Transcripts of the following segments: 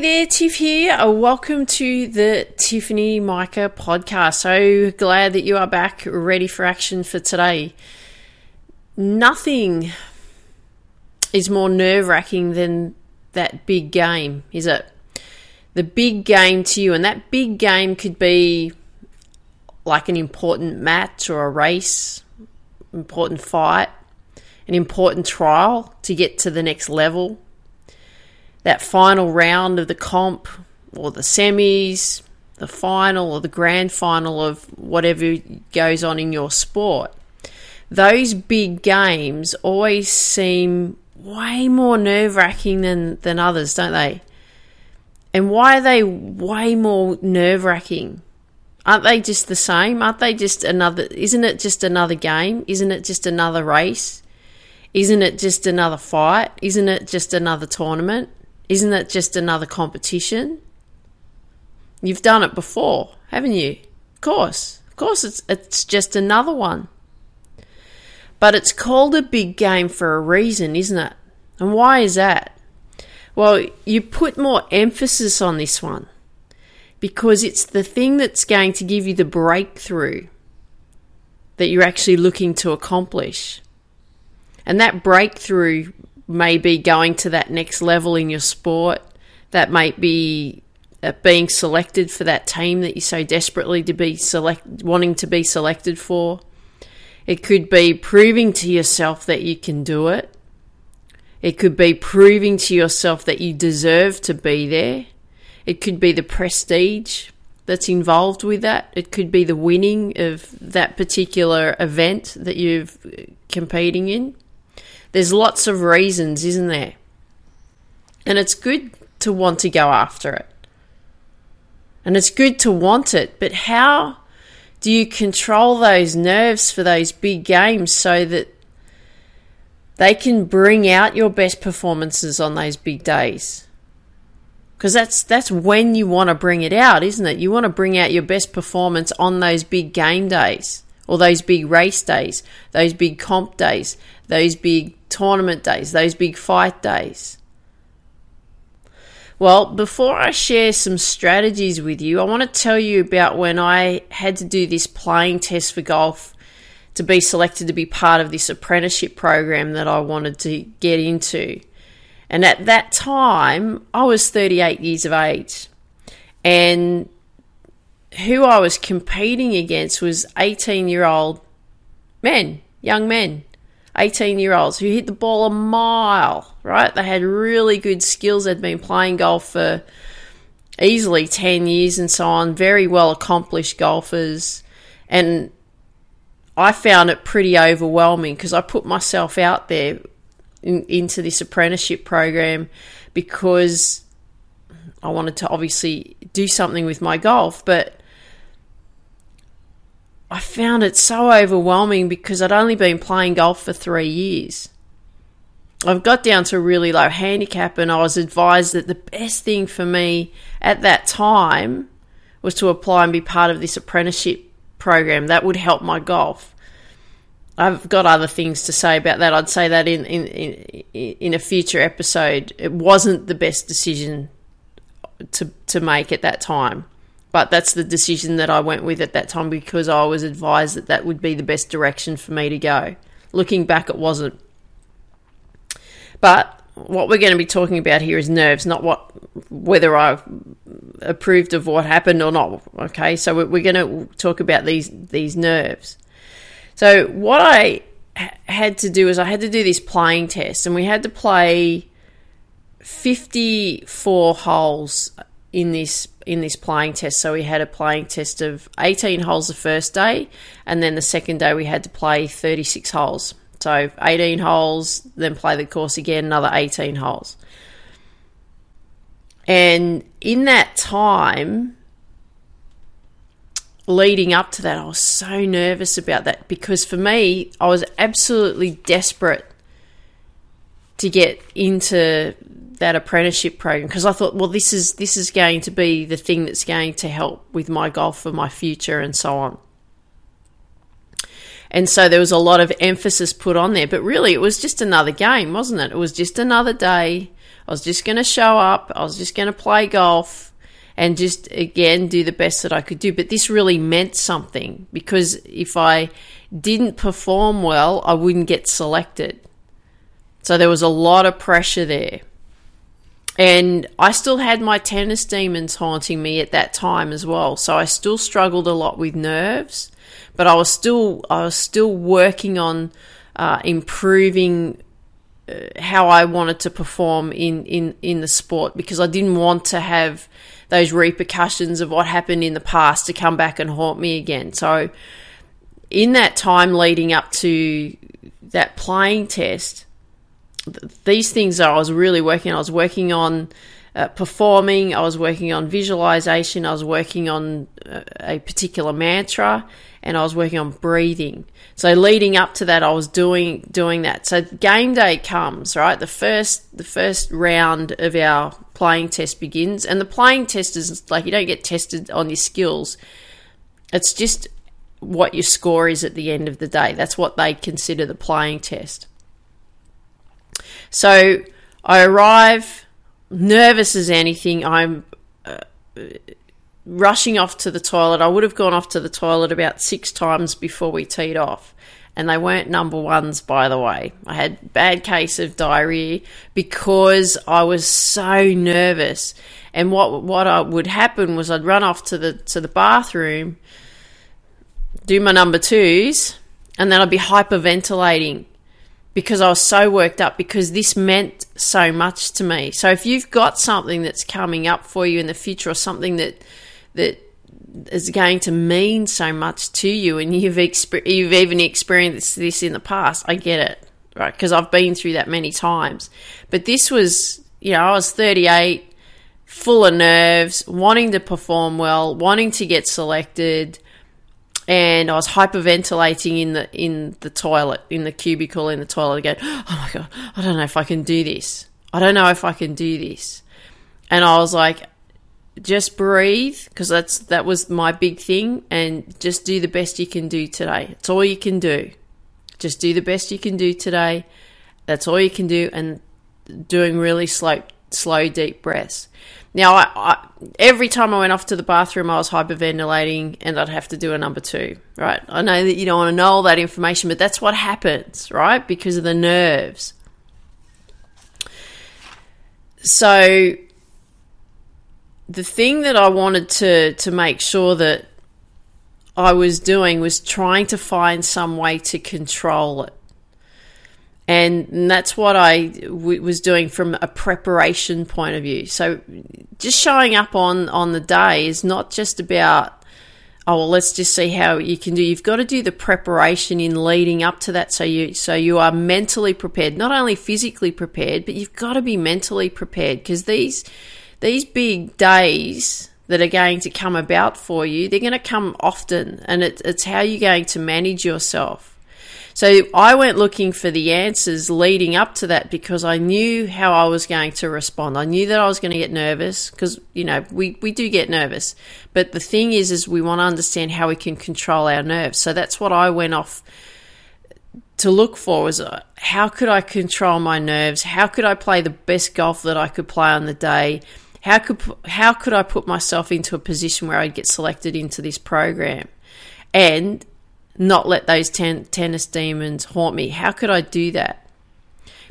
There, Tiff here. Uh, welcome to the Tiffany Mica podcast. So glad that you are back, ready for action for today. Nothing is more nerve wracking than that big game, is it? The big game to you, and that big game could be like an important match or a race, important fight, an important trial to get to the next level that final round of the comp or the semis, the final or the grand final of whatever goes on in your sport. Those big games always seem way more nerve wracking than, than others, don't they? And why are they way more nerve wracking? Aren't they just the same? Aren't they just another? Isn't it just another game? Isn't it just another race? Isn't it just another fight? Isn't it just another tournament? Isn't it just another competition? You've done it before, haven't you? Of course. Of course, it's, it's just another one. But it's called a big game for a reason, isn't it? And why is that? Well, you put more emphasis on this one because it's the thing that's going to give you the breakthrough that you're actually looking to accomplish. And that breakthrough maybe going to that next level in your sport. That might be uh, being selected for that team that you so desperately to be select wanting to be selected for. It could be proving to yourself that you can do it. It could be proving to yourself that you deserve to be there. It could be the prestige that's involved with that. It could be the winning of that particular event that you're competing in. There's lots of reasons, isn't there? And it's good to want to go after it. And it's good to want it, but how do you control those nerves for those big games so that they can bring out your best performances on those big days? Because that's that's when you want to bring it out, isn't it? You want to bring out your best performance on those big game days or those big race days, those big comp days, those big tournament days, those big fight days. Well, before I share some strategies with you, I want to tell you about when I had to do this playing test for golf to be selected to be part of this apprenticeship program that I wanted to get into. And at that time, I was 38 years of age. And who I was competing against was 18 year old men, young men. 18 year olds who hit the ball a mile, right? They had really good skills. They'd been playing golf for easily 10 years and so on, very well accomplished golfers. And I found it pretty overwhelming because I put myself out there in, into this apprenticeship program because I wanted to obviously do something with my golf, but I found it so overwhelming because I'd only been playing golf for three years. I've got down to a really low handicap, and I was advised that the best thing for me at that time was to apply and be part of this apprenticeship program that would help my golf. I've got other things to say about that. I'd say that in, in, in, in a future episode. It wasn't the best decision to, to make at that time. But that's the decision that I went with at that time because I was advised that that would be the best direction for me to go. Looking back, it wasn't. But what we're going to be talking about here is nerves, not what whether I've approved of what happened or not. Okay, so we're going to talk about these these nerves. So what I had to do is I had to do this playing test, and we had to play 54 holes in this in this playing test. So we had a playing test of 18 holes the first day, and then the second day we had to play 36 holes. So 18 holes, then play the course again, another 18 holes. And in that time, leading up to that, I was so nervous about that because for me, I was absolutely desperate to get into that apprenticeship program because I thought, well, this is this is going to be the thing that's going to help with my golf for my future and so on. And so there was a lot of emphasis put on there, but really it was just another game, wasn't it? It was just another day. I was just going to show up. I was just going to play golf and just again do the best that I could do. But this really meant something because if I didn't perform well, I wouldn't get selected. So there was a lot of pressure there. And I still had my tennis demons haunting me at that time as well. So I still struggled a lot with nerves, but I was still I was still working on uh, improving uh, how I wanted to perform in, in, in the sport because I didn't want to have those repercussions of what happened in the past to come back and haunt me again. So, in that time leading up to that playing test, these things I was really working. I was working on uh, performing. I was working on visualization. I was working on uh, a particular mantra, and I was working on breathing. So leading up to that, I was doing doing that. So game day comes right. The first the first round of our playing test begins, and the playing test is like you don't get tested on your skills. It's just what your score is at the end of the day. That's what they consider the playing test. So I arrive nervous as anything. I'm uh, rushing off to the toilet. I would have gone off to the toilet about six times before we teed off. And they weren't number ones, by the way. I had bad case of diarrhea because I was so nervous. And what what I, would happen was I'd run off to the to the bathroom, do my number twos, and then I'd be hyperventilating because I was so worked up because this meant so much to me. So if you've got something that's coming up for you in the future or something that that is going to mean so much to you and you've exper- you've even experienced this in the past, I get it, right? Because I've been through that many times. But this was, you know, I was 38, full of nerves, wanting to perform well, wanting to get selected and I was hyperventilating in the in the toilet, in the cubicle in the toilet again. Oh my god, I don't know if I can do this. I don't know if I can do this. And I was like, just breathe because that's that was my big thing, and just do the best you can do today. It's all you can do. Just do the best you can do today. That's all you can do, and doing really slow, slow, deep breaths. Now, I, I, every time I went off to the bathroom, I was hyperventilating and I'd have to do a number two, right? I know that you don't want to know all that information, but that's what happens, right? Because of the nerves. So, the thing that I wanted to, to make sure that I was doing was trying to find some way to control it and that's what I w- was doing from a preparation point of view. So, just showing up on on the day is not just about oh well, let's just see how you can do. You've got to do the preparation in leading up to that, so you so you are mentally prepared, not only physically prepared, but you've got to be mentally prepared because these these big days that are going to come about for you, they're going to come often, and it, it's how you're going to manage yourself. So I went looking for the answers leading up to that because I knew how I was going to respond. I knew that I was going to get nervous because, you know, we, we do get nervous. But the thing is, is we want to understand how we can control our nerves. So that's what I went off to look for was uh, how could I control my nerves? How could I play the best golf that I could play on the day? How could how could I put myself into a position where I'd get selected into this program? And not let those ten- tennis demons haunt me. How could I do that?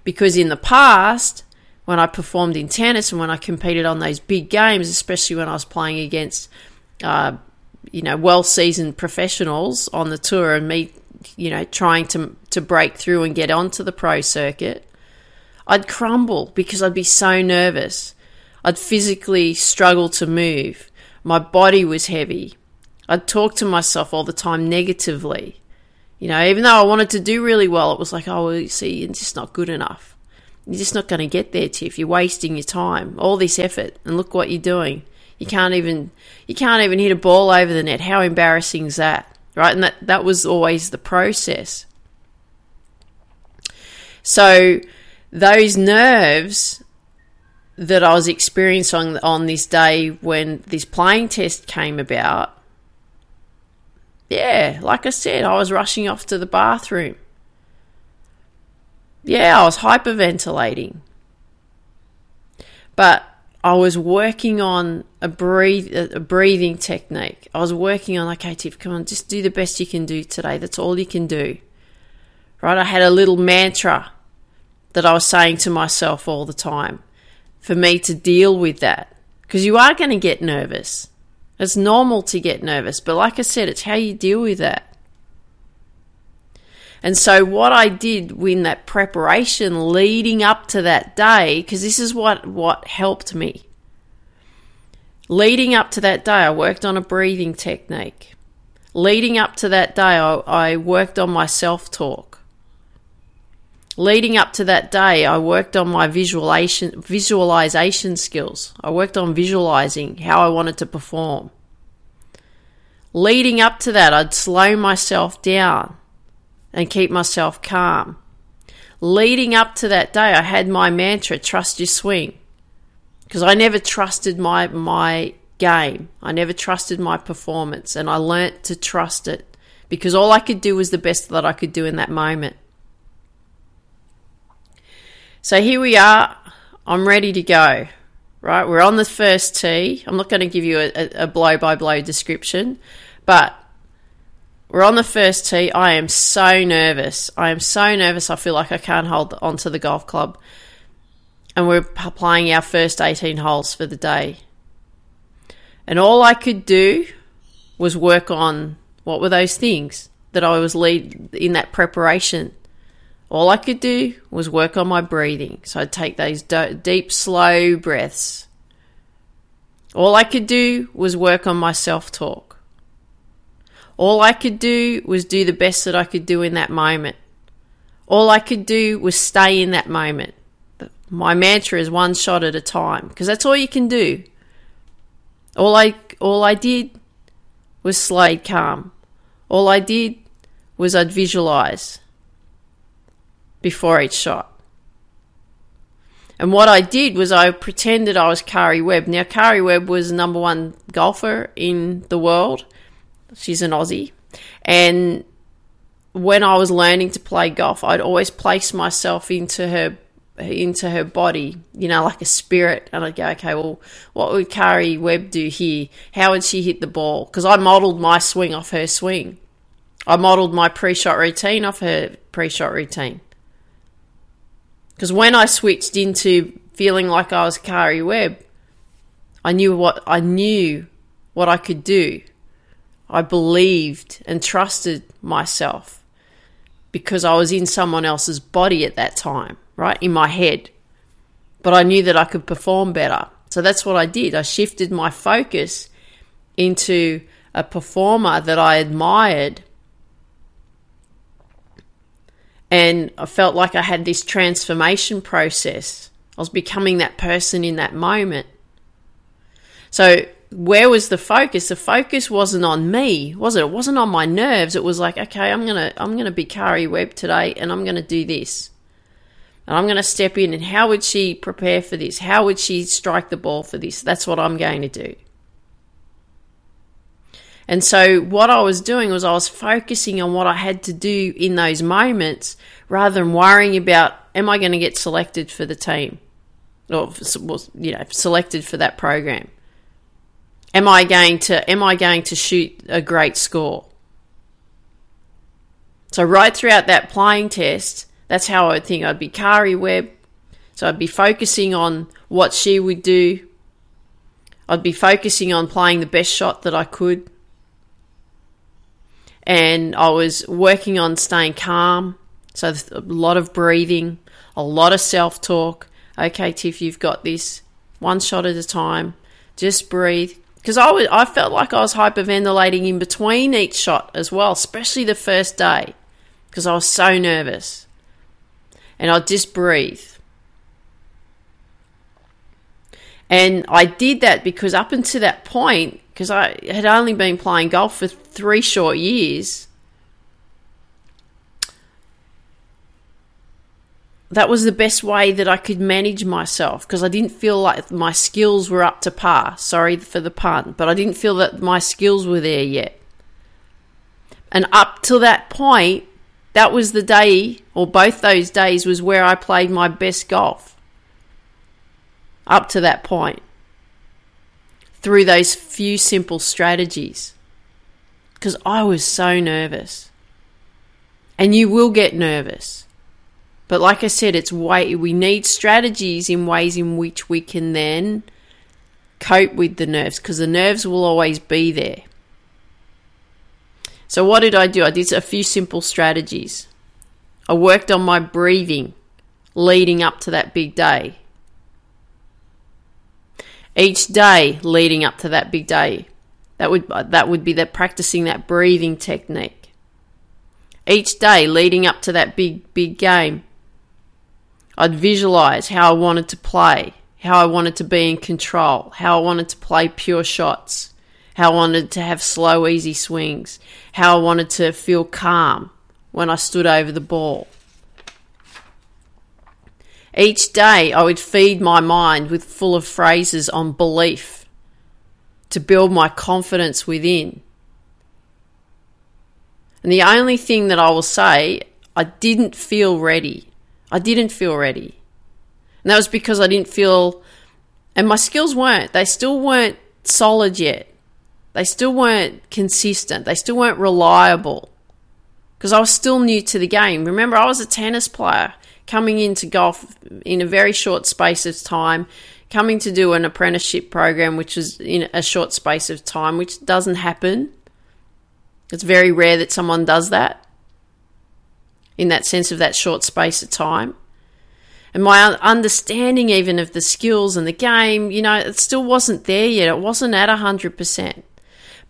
Because in the past, when I performed in tennis and when I competed on those big games, especially when I was playing against, uh, you know, well seasoned professionals on the tour and me you know, trying to to break through and get onto the pro circuit, I'd crumble because I'd be so nervous. I'd physically struggle to move. My body was heavy. I'd talk to myself all the time negatively. You know, even though I wanted to do really well, it was like, oh, well, see, it's just not good enough. You're just not going to get there, Tiff. You're wasting your time. All this effort, and look what you're doing. You can't even you can't even hit a ball over the net. How embarrassing is that? Right? And that, that was always the process. So those nerves that I was experiencing on this day when this playing test came about, yeah, like I said, I was rushing off to the bathroom. Yeah, I was hyperventilating. But I was working on a breathe a breathing technique. I was working on okay, Tiff, come on, just do the best you can do today. That's all you can do. Right? I had a little mantra that I was saying to myself all the time for me to deal with that. Because you are going to get nervous. It's normal to get nervous, but like I said, it's how you deal with that. And so, what I did in that preparation leading up to that day, because this is what, what helped me. Leading up to that day, I worked on a breathing technique. Leading up to that day, I, I worked on my self talk. Leading up to that day, I worked on my visualization, visualization skills. I worked on visualizing how I wanted to perform. Leading up to that, I'd slow myself down and keep myself calm. Leading up to that day, I had my mantra trust your swing. Because I never trusted my, my game, I never trusted my performance, and I learnt to trust it because all I could do was the best that I could do in that moment. So here we are. I'm ready to go. Right, we're on the first tee. I'm not going to give you a blow by blow description, but we're on the first tee. I am so nervous. I am so nervous. I feel like I can't hold onto the golf club. And we're playing our first 18 holes for the day. And all I could do was work on what were those things that I was lead in that preparation. All I could do was work on my breathing. So I'd take those deep, slow breaths. All I could do was work on my self talk. All I could do was do the best that I could do in that moment. All I could do was stay in that moment. My mantra is one shot at a time because that's all you can do. All I all I did was slay calm. All I did was I'd visualize before each shot. And what I did was I pretended I was Karrie Webb. Now, Karrie Webb was number one golfer in the world She's an Aussie. And when I was learning to play golf, I'd always place myself into her into her body, you know, like a spirit. And I'd go, okay, well, what would Karrie Webb do here? How would she hit the ball? Because I modelled my swing off her swing. I modelled my pre-shot routine off her pre-shot routine. Because when I switched into feeling like I was Karrie Webb, I knew what I knew what I could do. I believed and trusted myself because I was in someone else's body at that time, right? In my head. But I knew that I could perform better. So that's what I did. I shifted my focus into a performer that I admired. And I felt like I had this transformation process. I was becoming that person in that moment. So where was the focus? The focus wasn't on me, was it? It wasn't on my nerves. It was like, okay, I'm gonna I'm gonna be Karrie Webb today, and I'm gonna do this, and I'm gonna step in. And how would she prepare for this? How would she strike the ball for this? That's what I'm going to do. And so what I was doing was I was focusing on what I had to do in those moments, rather than worrying about am I going to get selected for the team, or you know selected for that program Am I going to am I going to shoot a great score? So right throughout that playing test, that's how I would think I'd be Karrie Webb. So I'd be focusing on what she would do. I'd be focusing on playing the best shot that I could. And I was working on staying calm. So a lot of breathing, a lot of self talk. Okay, Tiff, you've got this. One shot at a time. Just breathe. Because I, was, I felt like I was hyperventilating in between each shot as well, especially the first day, because I was so nervous. And I'd just breathe. And I did that because up until that point, because I had only been playing golf for three short years, that was the best way that I could manage myself because I didn't feel like my skills were up to par. Sorry for the pun, but I didn't feel that my skills were there yet. And up till that point, that was the day, or both those days, was where I played my best golf up to that point through those few simple strategies because I was so nervous. And you will get nervous. But like I said, it's way we need strategies in ways in which we can then cope with the nerves because the nerves will always be there. So what did I do? I did a few simple strategies. I worked on my breathing leading up to that big day each day leading up to that big day. That would that would be that practicing that breathing technique. Each day leading up to that big big game. I'd visualize how I wanted to play, how I wanted to be in control, how I wanted to play pure shots, how I wanted to have slow easy swings, how I wanted to feel calm when I stood over the ball. Each day I would feed my mind with full of phrases on belief to build my confidence within. And the only thing that I will say, I didn't feel ready. I didn't feel ready. And that was because I didn't feel, and my skills weren't, they still weren't solid yet. They still weren't consistent. They still weren't reliable. Because I was still new to the game. Remember, I was a tennis player coming into golf in a very short space of time, coming to do an apprenticeship program, which is in a short space of time, which doesn't happen. It's very rare that someone does that in that sense of that short space of time. And my understanding, even of the skills and the game, you know, it still wasn't there yet. It wasn't at 100%.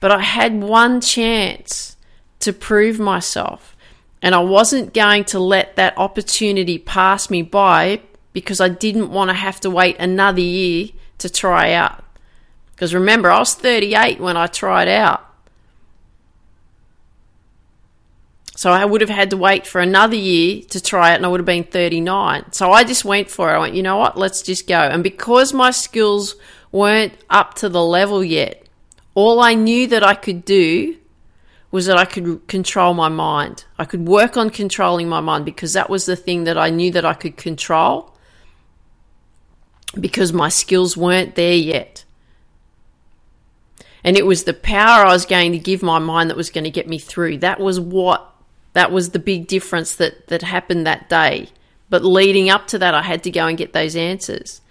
But I had one chance to prove myself. And I wasn't going to let that opportunity pass me by because I didn't want to have to wait another year to try out. Because remember, I was 38 when I tried out. So I would have had to wait for another year to try it and I would have been 39. So I just went for it. I went, you know what? Let's just go. And because my skills weren't up to the level yet, all I knew that I could do was that I could control my mind. I could work on controlling my mind because that was the thing that I knew that I could control because my skills weren't there yet. And it was the power I was going to give my mind that was going to get me through. That was what that was the big difference that that happened that day. But leading up to that I had to go and get those answers.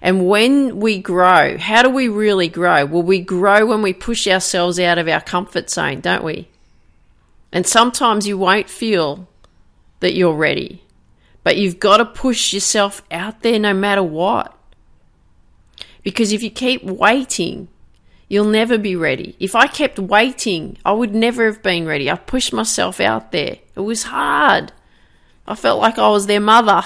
And when we grow, how do we really grow? Well, we grow when we push ourselves out of our comfort zone, don't we? And sometimes you won't feel that you're ready, but you've got to push yourself out there no matter what. Because if you keep waiting, you'll never be ready. If I kept waiting, I would never have been ready. I pushed myself out there. It was hard. I felt like I was their mother.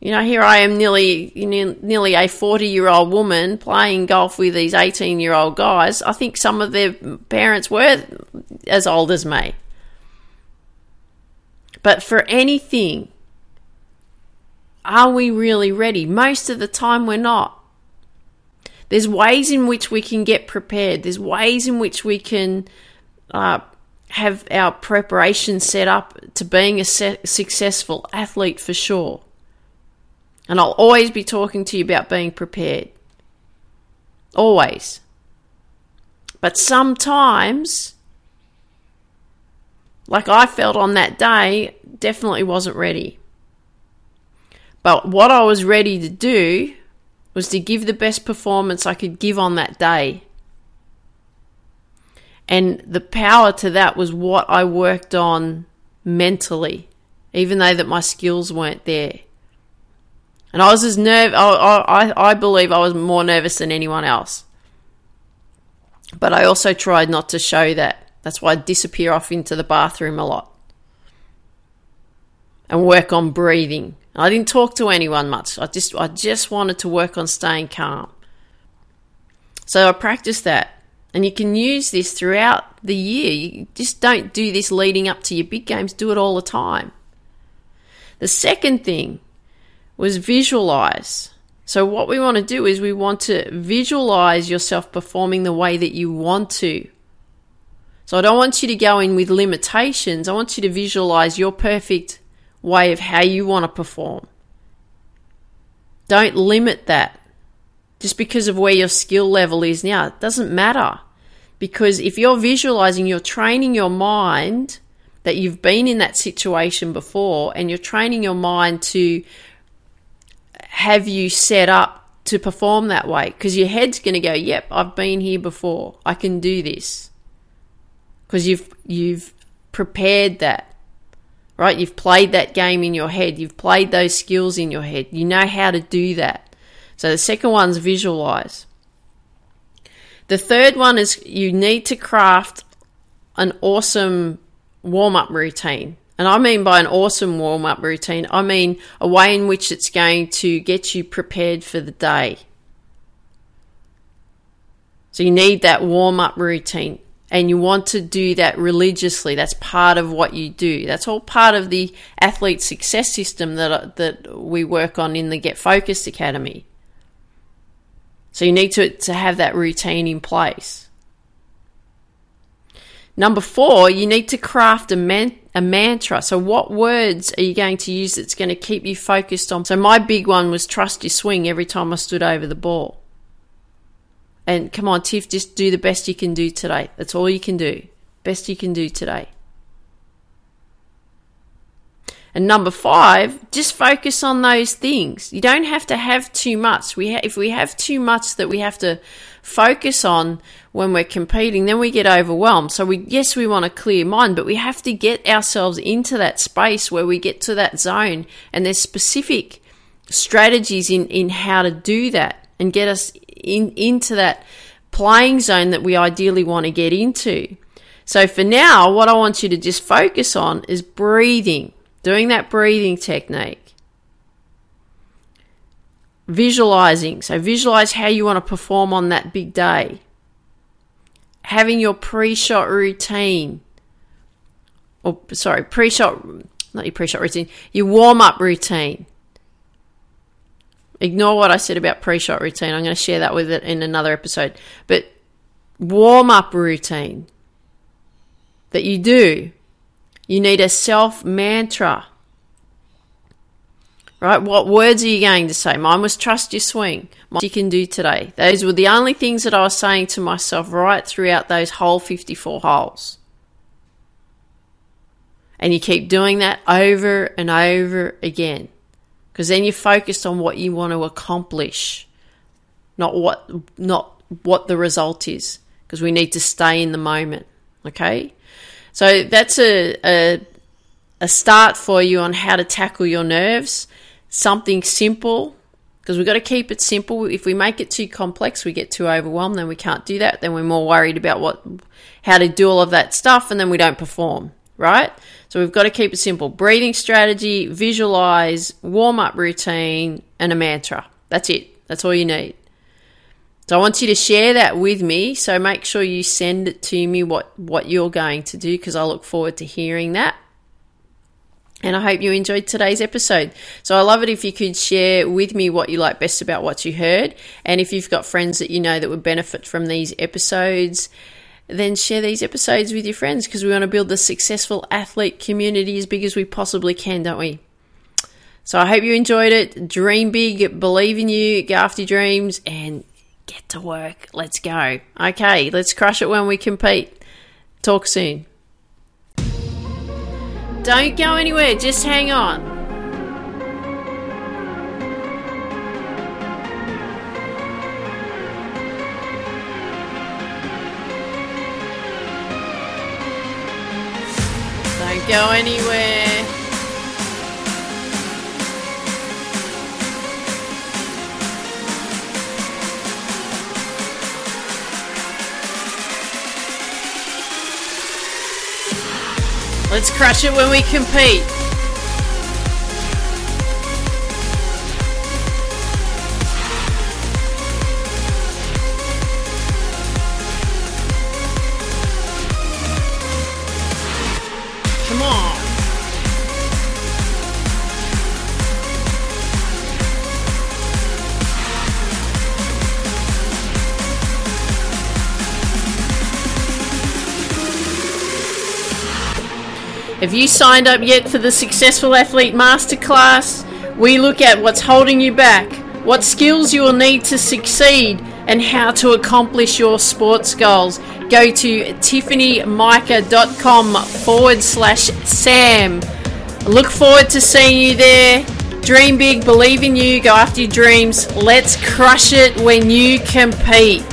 You know, here I am, nearly nearly a forty-year-old woman playing golf with these eighteen-year-old guys. I think some of their parents were as old as me. But for anything, are we really ready? Most of the time, we're not. There's ways in which we can get prepared. There's ways in which we can uh, have our preparation set up to being a se- successful athlete for sure. And I'll always be talking to you about being prepared. Always. But sometimes, like I felt on that day, definitely wasn't ready. But what I was ready to do was to give the best performance I could give on that day. And the power to that was what I worked on mentally, even though that my skills weren't there. And I was as nerve. I, I, I believe I was more nervous than anyone else. But I also tried not to show that. That's why I disappear off into the bathroom a lot and work on breathing. I didn't talk to anyone much. I just I just wanted to work on staying calm. So I practiced that. And you can use this throughout the year. You just don't do this leading up to your big games, do it all the time. The second thing was visualize. So, what we want to do is we want to visualize yourself performing the way that you want to. So, I don't want you to go in with limitations. I want you to visualize your perfect way of how you want to perform. Don't limit that just because of where your skill level is now. It doesn't matter. Because if you're visualizing, you're training your mind that you've been in that situation before and you're training your mind to have you set up to perform that way because your head's going to go, "Yep, I've been here before. I can do this." Because you've you've prepared that right? You've played that game in your head, you've played those skills in your head, you know how to do that. So the second one's visualize. The third one is you need to craft an awesome warm up routine. And I mean by an awesome warm up routine, I mean a way in which it's going to get you prepared for the day. So you need that warm up routine and you want to do that religiously. That's part of what you do. That's all part of the athlete success system that uh, that we work on in the Get Focused Academy. So you need to to have that routine in place. Number four, you need to craft a man, a mantra. So what words are you going to use that's going to keep you focused on? So my big one was trust your swing every time I stood over the ball. And come on, Tiff, just do the best you can do today. That's all you can do. Best you can do today. And number five, just focus on those things. You don't have to have too much. We ha- if we have too much that we have to focus on when we're competing, then we get overwhelmed. So we yes, we want a clear mind, but we have to get ourselves into that space where we get to that zone, and there's specific strategies in in how to do that and get us in, into that playing zone that we ideally want to get into. So for now, what I want you to just focus on is breathing, doing that breathing technique. Visualizing. So visualize how you want to perform on that big day. Having your pre-shot routine. Or sorry, pre-shot not your pre-shot routine, your warm-up routine. Ignore what I said about pre shot routine. I'm going to share that with it in another episode. But warm up routine that you do, you need a self mantra. Right? What words are you going to say? Mine was trust your swing. What you can do today. Those were the only things that I was saying to myself right throughout those whole 54 holes. And you keep doing that over and over again because then you're focused on what you want to accomplish, not what not what the result is. Because we need to stay in the moment. Okay, so that's a, a a start for you on how to tackle your nerves. Something simple because we've got to keep it simple. If we make it too complex, we get too overwhelmed. Then we can't do that. Then we're more worried about what, how to do all of that stuff, and then we don't perform. Right? So we've got to keep it simple breathing strategy, visualize, warm up routine, and a mantra. That's it. That's all you need. So I want you to share that with me. So make sure you send it to me what, what you're going to do because I look forward to hearing that. And I hope you enjoyed today's episode. So I love it if you could share with me what you like best about what you heard. And if you've got friends that you know that would benefit from these episodes, then share these episodes with your friends because we want to build the successful athlete community as big as we possibly can, don't we? So I hope you enjoyed it. Dream big, believe in you, go after your dreams, and get to work. Let's go. Okay, let's crush it when we compete. Talk soon. Don't go anywhere, just hang on. Don't go anywhere. Let's crush it when we compete. Have you signed up yet for the Successful Athlete Masterclass? We look at what's holding you back, what skills you will need to succeed, and how to accomplish your sports goals. Go to tiffanymica.com forward slash Sam. Look forward to seeing you there. Dream big, believe in you, go after your dreams. Let's crush it when you compete.